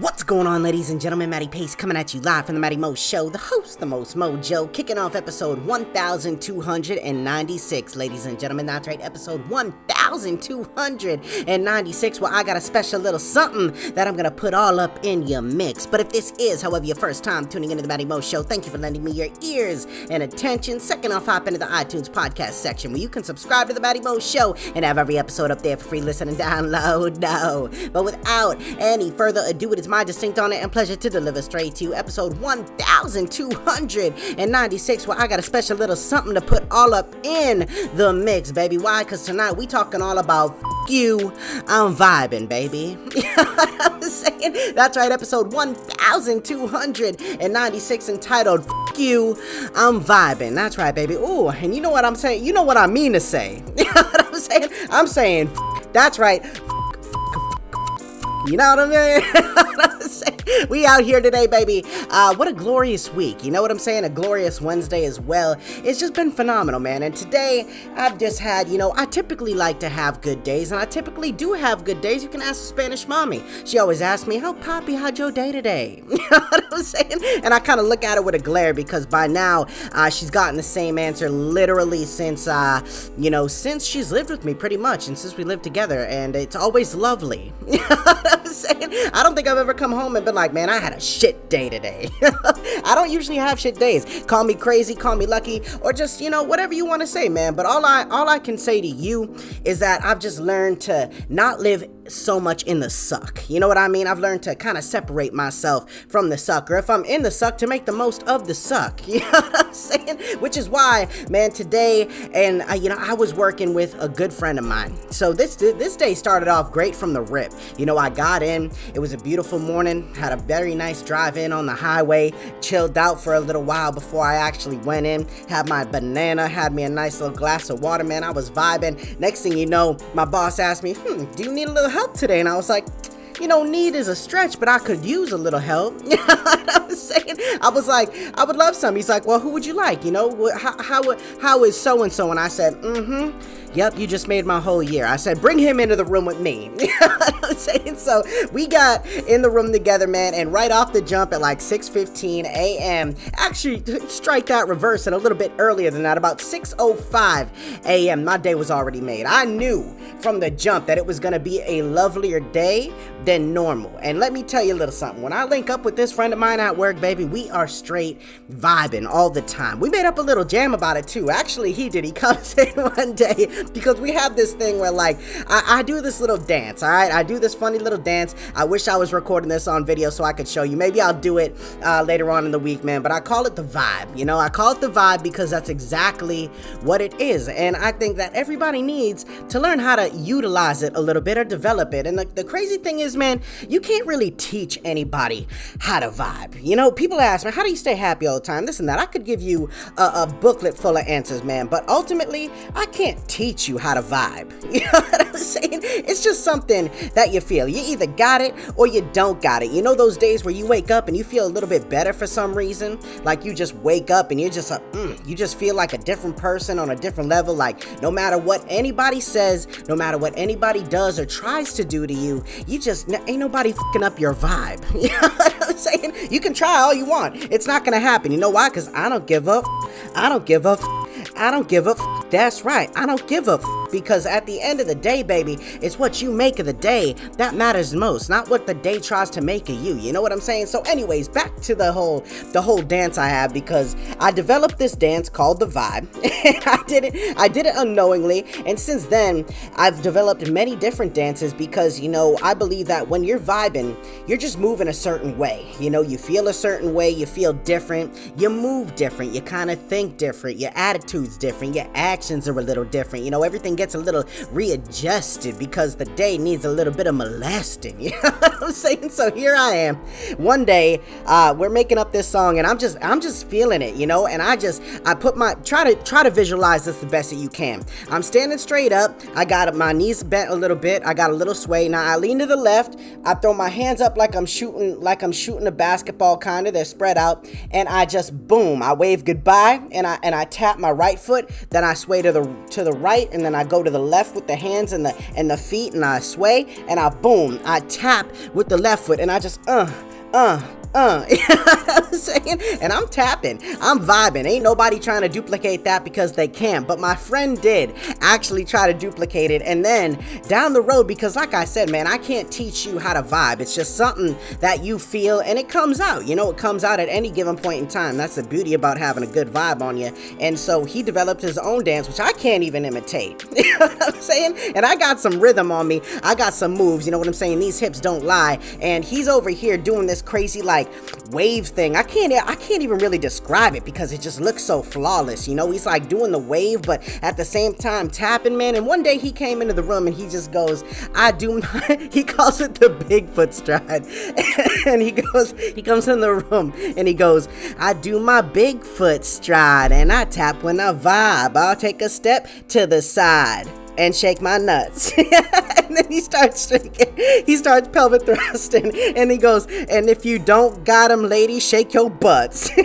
What's going on, ladies and gentlemen? Matty Pace coming at you live from the Matty Mo Show, the host, the most mojo, kicking off episode 1296, ladies and gentlemen. That's right, episode 1296, where I got a special little something that I'm gonna put all up in your mix. But if this is, however, your first time tuning into the Matty Mo Show, thank you for lending me your ears and attention. Second off, hop into the iTunes podcast section where you can subscribe to the Matty Mo Show and have every episode up there for free listen and download. No, but without any further ado, it is my distinct honor and pleasure to deliver straight to you episode 1296 where I got a special little something to put all up in the mix, baby. Why? Because tonight we talking all about you. I'm vibing, baby. You know what I'm saying? That's right, episode 1296 entitled You, I'm vibing. That's right, baby. Ooh, and you know what I'm saying? You know what I mean to say. You know what I'm saying? I'm saying, that's right. You know what I mean? we out here today, baby. Uh, what a glorious week. You know what I'm saying? A glorious Wednesday as well. It's just been phenomenal, man. And today, I've just had, you know, I typically like to have good days, and I typically do have good days. You can ask Spanish mommy. She always asks me, How, Poppy, how'd your day today? You know what I'm saying? And I kind of look at her with a glare because by now, uh, she's gotten the same answer literally since, uh, you know, since she's lived with me pretty much, and since we lived together, and it's always lovely. You know what I'm saying? I don't think I've ever come home and been like, man, I had a shit day today. I don't usually have shit days. Call me crazy, call me lucky, or just, you know, whatever you want to say, man. But all I all I can say to you is that I've just learned to not live so much in the suck. You know what I mean? I've learned to kind of separate myself from the suck, or if I'm in the suck, to make the most of the suck. You know what I'm saying? Which is why, man, today, and uh, you know, I was working with a good friend of mine. So this this day started off great from the rip. You know, I got in. It was a beautiful morning. Had a very nice drive in on the highway. Chilled out for a little while before I actually went in. Had my banana. Had me a nice little glass of water, man. I was vibing. Next thing you know, my boss asked me, "Hmm, do you need a little help today?" And I was like, you know, need is a stretch, but I could use a little help. Saying? I was like, I would love some. He's like, well, who would you like? You know, how, how, how is so and so? And I said, mm hmm. Yep, you just made my whole year. I said, bring him into the room with me. I'm saying? So we got in the room together, man, and right off the jump at like 6:15 a.m. Actually, strike that reverse and a little bit earlier than that, about 6:05 a.m. My day was already made. I knew from the jump that it was gonna be a lovelier day than normal. And let me tell you a little something. When I link up with this friend of mine at work, baby, we are straight vibing all the time. We made up a little jam about it too. Actually, he did. He comes in one day because we have this thing where like I, I, do this little dance all right i do this funny little dance i wish i was recording this on video so i could show you maybe i'll do it uh, later on in the week man but i call it the vibe you know i call it the vibe because that's exactly what it is and i think that everybody needs to learn how to utilize it a little bit or develop it and the, the crazy thing is man you can't really teach anybody how to vibe you know people ask me how do you stay happy all the time this and that i could give you a, a booklet full of answers man but ultimately i can't teach you how to vibe. You know what I'm saying? It's just something that you feel. You either got it or you don't got it. You know those days where you wake up and you feel a little bit better for some reason? Like you just wake up and you're just a, mm, you just feel like a different person on a different level. Like no matter what anybody says, no matter what anybody does or tries to do to you, you just ain't nobody fucking up your vibe. You know what I'm saying? You can try all you want. It's not gonna happen. You know why? Because I don't give up. I don't give up. I don't give up. That's right. I don't give up because at the end of the day, baby, it's what you make of the day that matters most, not what the day tries to make of you. You know what I'm saying? So, anyways, back to the whole the whole dance I have because I developed this dance called the vibe. I did it. I did it unknowingly, and since then, I've developed many different dances because you know I believe that when you're vibing, you're just moving a certain way. You know, you feel a certain way, you feel different, you move different, you kind of think different, your different, your actions are a little different. You know, everything gets a little readjusted because the day needs a little bit of molesting. You know what I'm saying? So here I am. One day, uh, we're making up this song, and I'm just I'm just feeling it, you know. And I just I put my try to try to visualize this the best that you can. I'm standing straight up. I got my knees bent a little bit. I got a little sway. Now I lean to the left. I throw my hands up like I'm shooting like I'm shooting a basketball kind of. They're spread out, and I just boom. I wave goodbye, and I and I tap my right foot. Then I sway to the to the right, and then I go to the left with the hands and the and the feet, and I sway, and I boom. I tap with the left foot, and I just uh uh uh, what I'm saying? And I'm tapping, I'm vibing. Ain't nobody trying to duplicate that because they can't. But my friend did actually try to duplicate it. And then down the road, because like I said, man, I can't teach you how to vibe. It's just something that you feel and it comes out. You know, it comes out at any given point in time. That's the beauty about having a good vibe on you. And so he developed his own dance, which I can't even imitate. you know what I'm saying? And I got some rhythm on me. I got some moves. You know what I'm saying? These hips don't lie. And he's over here doing this crazy, like wave thing. I can't I can't even really describe it because it just looks so flawless. You know, he's like doing the wave, but at the same time tapping, man. And one day he came into the room and he just goes, I do my he calls it the Bigfoot stride. and he goes, he comes in the room and he goes, I do my Bigfoot stride and I tap when I vibe. I'll take a step to the side and shake my nuts. and then he starts shaking. He starts pelvic thrusting. And he goes, and if you don't got him, lady, shake your butts.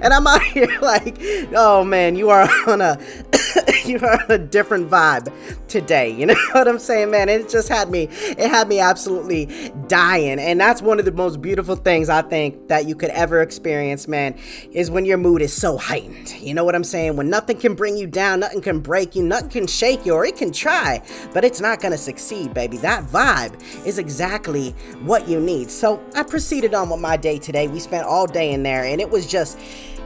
and I'm out here like, oh man, you are on a you are on a different vibe today. You know what I'm saying, man? It just had me, it had me absolutely dying. And that's one of the most beautiful things I think that you could ever experience, man, is when your mood is so heightened. You know what I'm saying? When nothing can bring you down, nothing can break you, nothing can shake you, or it can try, but it's not gonna succeed, baby. That vibe is exactly what you need. So I proceeded on with my day today. We spent all day in there, and it was just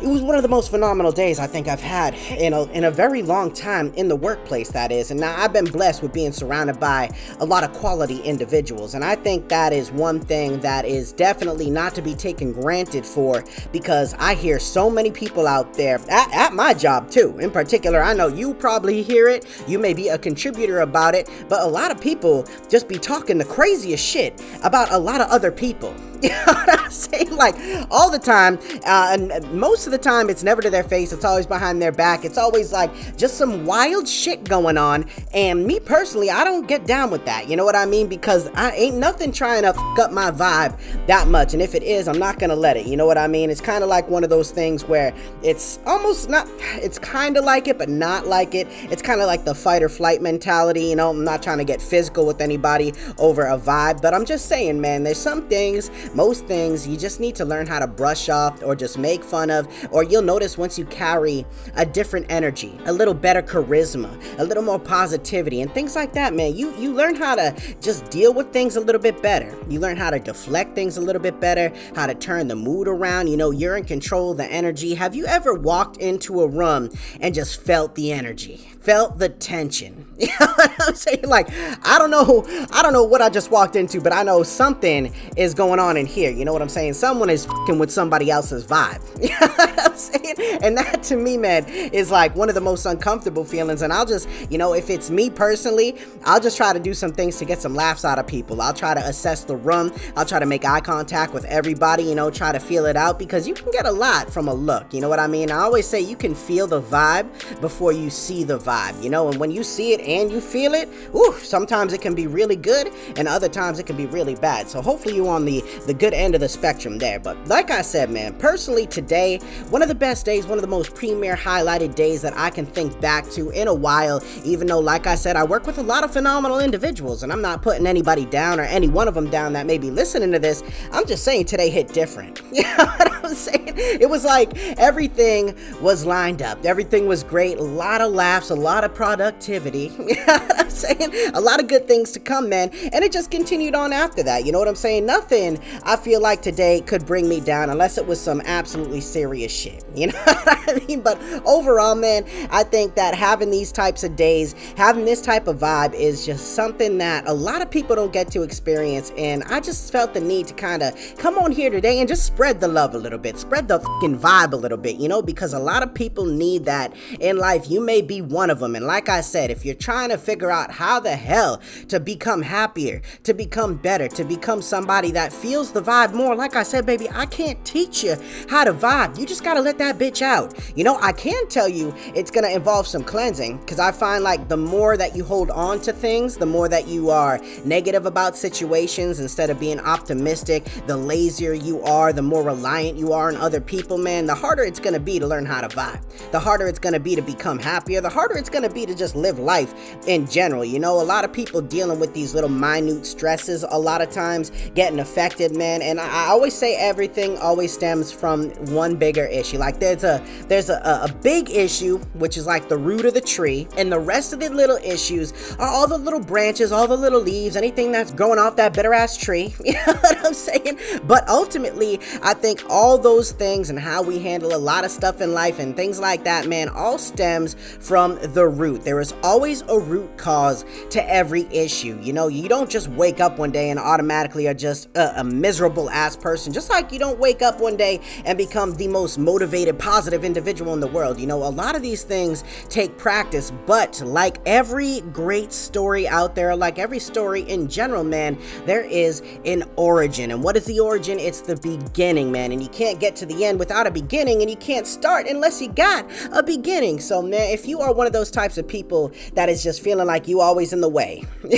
it was one of the most phenomenal days I think I've had in a, in a very long time in the workplace, that is. And now I've been blessed with being surrounded by a lot of quality individuals. And I think that is one thing that is definitely not to be taken granted for because I hear so many people out there at, at my job too. In particular, I know you probably hear it. You may be a contributor about it, but a lot of people just be talking the craziest shit about a lot of other people. I'm saying? Like all the time, uh, and most of the time, it's never to their face. It's always behind their back. It's always like just some wild shit going on. And me personally, I don't get down with that. You know what I mean? Because I ain't nothing trying to fuck up my vibe that much. And if it is, I'm not gonna let it. You know what I mean? It's kind of like one of those things where it's almost not. It's kind of like it, but not like it. It's kind of like the fight or flight mentality. You know, I'm not trying to get physical with anybody over a vibe, but I'm just saying, man. There's some things most things you just need to learn how to brush off or just make fun of, or you'll notice once you carry a different energy, a little better charisma, a little more positivity, and things like that, man. You you learn how to just deal with things a little bit better. You learn how to deflect things a little bit better, how to turn the mood around. You know, you're in control of the energy. Have you ever walked into a room and just felt the energy? Felt the tension. You know what I'm saying? Like, I don't know, I don't know what I just walked into, but I know something is going on in here. You know what I'm saying? Someone is fucking with somebody else's vibe. You know what I'm saying? And that to me, man, is like one of the most uncomfortable feelings. And I'll just, you know, if it's me personally, I'll just try to do some things to get some laughs out of people. I'll try to assess the room. I'll try to make eye contact with everybody, you know, try to feel it out because you can get a lot from a look. You know what I mean? I always say you can feel the vibe before you see the vibe vibe, you know, and when you see it and you feel it, ooh, sometimes it can be really good and other times it can be really bad. So hopefully you're on the, the good end of the spectrum there. But like I said, man, personally today, one of the best days, one of the most premier highlighted days that I can think back to in a while, even though, like I said, I work with a lot of phenomenal individuals and I'm not putting anybody down or any one of them down that may be listening to this. I'm just saying today hit different. You know what I'm saying? It was like everything was lined up. Everything was great. A lot of laughs, a lot of productivity. I'm saying? A lot of good things to come, man. And it just continued on after that. You know what I'm saying? Nothing I feel like today could bring me down unless it was some absolutely serious shit. You know what I mean? But overall, man, I think that having these types of days, having this type of vibe is just something that a lot of people don't get to experience. And I just felt the need to kind of come on here today and just spread the love a little bit, spread the vibe a little bit, you know, because a lot of people need that in life. You may be one of them. And like I said, if you're trying to figure out how the hell to become happier, to become better, to become somebody that feels the vibe more, like I said, baby, I can't teach you how to vibe. You just got to let that bitch out. You know, I can tell you it's to involve some cleansing because I find like the more that you hold on to things, the more that you are negative about situations instead of being optimistic, the lazier you are, the more reliant you are on other people, man, the harder it's to be to learn how to vibe. The harder it's to be to become happier, the harder it's going to be to just live life in general. You know, a lot of people dealing with these little minute stresses a lot of times getting affected, man. And I, I always say everything always stems from one bigger issue. Like there's a there's a, a big issue which is like the root of the tree, and the rest of the little issues are all the little branches, all the little leaves, anything that's growing off that bitter ass tree. You know what I'm saying? But ultimately, I think all those things and how we handle a lot of stuff in life and things like that, man, all stems from the root. There is always a root cause to every issue. You know, you don't just wake up one day and automatically are just a, a miserable ass person. Just like you don't wake up one day and become the most motivated, positive individual in the world. You know, a lot of these things take practice, but like every great story out there, like every story in general, man, there is an origin. And what is the origin? It's the beginning, man. And you can't get to the end without a beginning, and you can't start unless you got a beginning. So, man, if you are one of those types of people that is just feeling like you always in the way?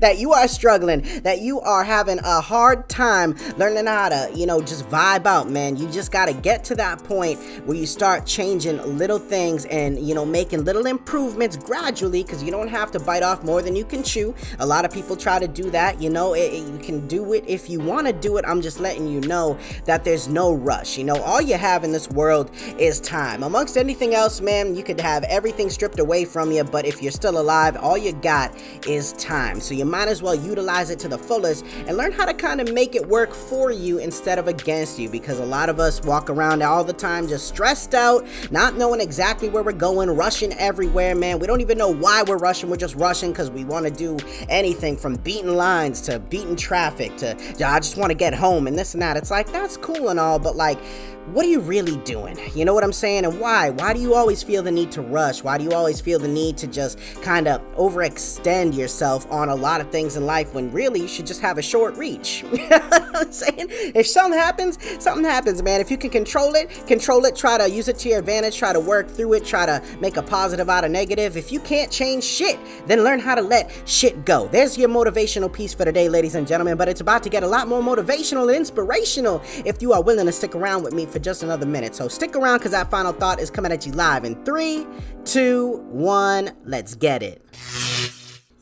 That you are struggling, that you are having a hard time learning how to, you know, just vibe out, man. You just got to get to that point where you start changing little things and, you know, making little improvements gradually because you don't have to bite off more than you can chew. A lot of people try to do that, you know, it, it, you can do it if you want to do it. I'm just letting you know that there's no rush. You know, all you have in this world is time. Amongst anything else, man, you could have everything stripped away from you, but if you're still alive, all you got is time. So you might as well utilize it to the fullest and learn how to kind of make it work for you instead of against you because a lot of us walk around all the time just stressed out, not knowing exactly where we're going, rushing everywhere, man. We don't even know why we're rushing. We're just rushing because we want to do anything from beating lines to beating traffic to I just want to get home and this and that. It's like that's cool and all, but like what are you really doing? You know what I'm saying? And why? Why do you always feel the need to rush? Why do you always feel the need to just kind of overextend yourself on a lot of things in life when really you should just have a short reach? you know I'm saying? If something happens, something happens, man. If you can control it, control it, try to use it to your advantage, try to work through it, try to make a positive out of negative. If you can't change shit, then learn how to let shit go. There's your motivational piece for today, ladies and gentlemen, but it's about to get a lot more motivational and inspirational if you are willing to stick around with me for just another minute. So stick around because that final thought is coming at you live in three, two, one. Let's get it.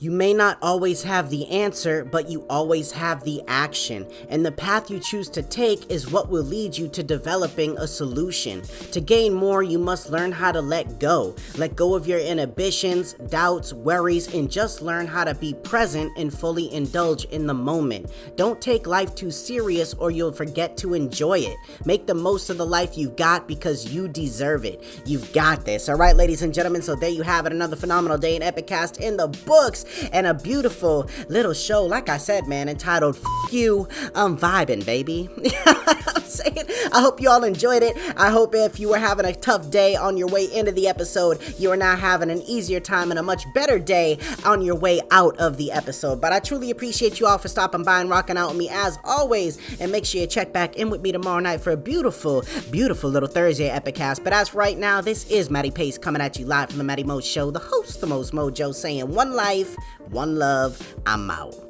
You may not always have the answer, but you always have the action. And the path you choose to take is what will lead you to developing a solution. To gain more, you must learn how to let go. Let go of your inhibitions, doubts, worries, and just learn how to be present and fully indulge in the moment. Don't take life too serious or you'll forget to enjoy it. Make the most of the life you've got because you deserve it. You've got this. All right, ladies and gentlemen, so there you have it. Another phenomenal day in Epicast in the books and a beautiful little show, like I said, man, entitled F You, I'm Vibing, baby. I'm saying? I hope you all enjoyed it. I hope if you were having a tough day on your way into the episode, you are now having an easier time and a much better day on your way out of the episode. But I truly appreciate you all for stopping by and rocking out with me as always. And make sure you check back in with me tomorrow night for a beautiful, beautiful little Thursday Epicast. But as right now, this is Matty Pace coming at you live from the Matty Mo Show, the host, the most mojo, saying one life, one love, I'm out.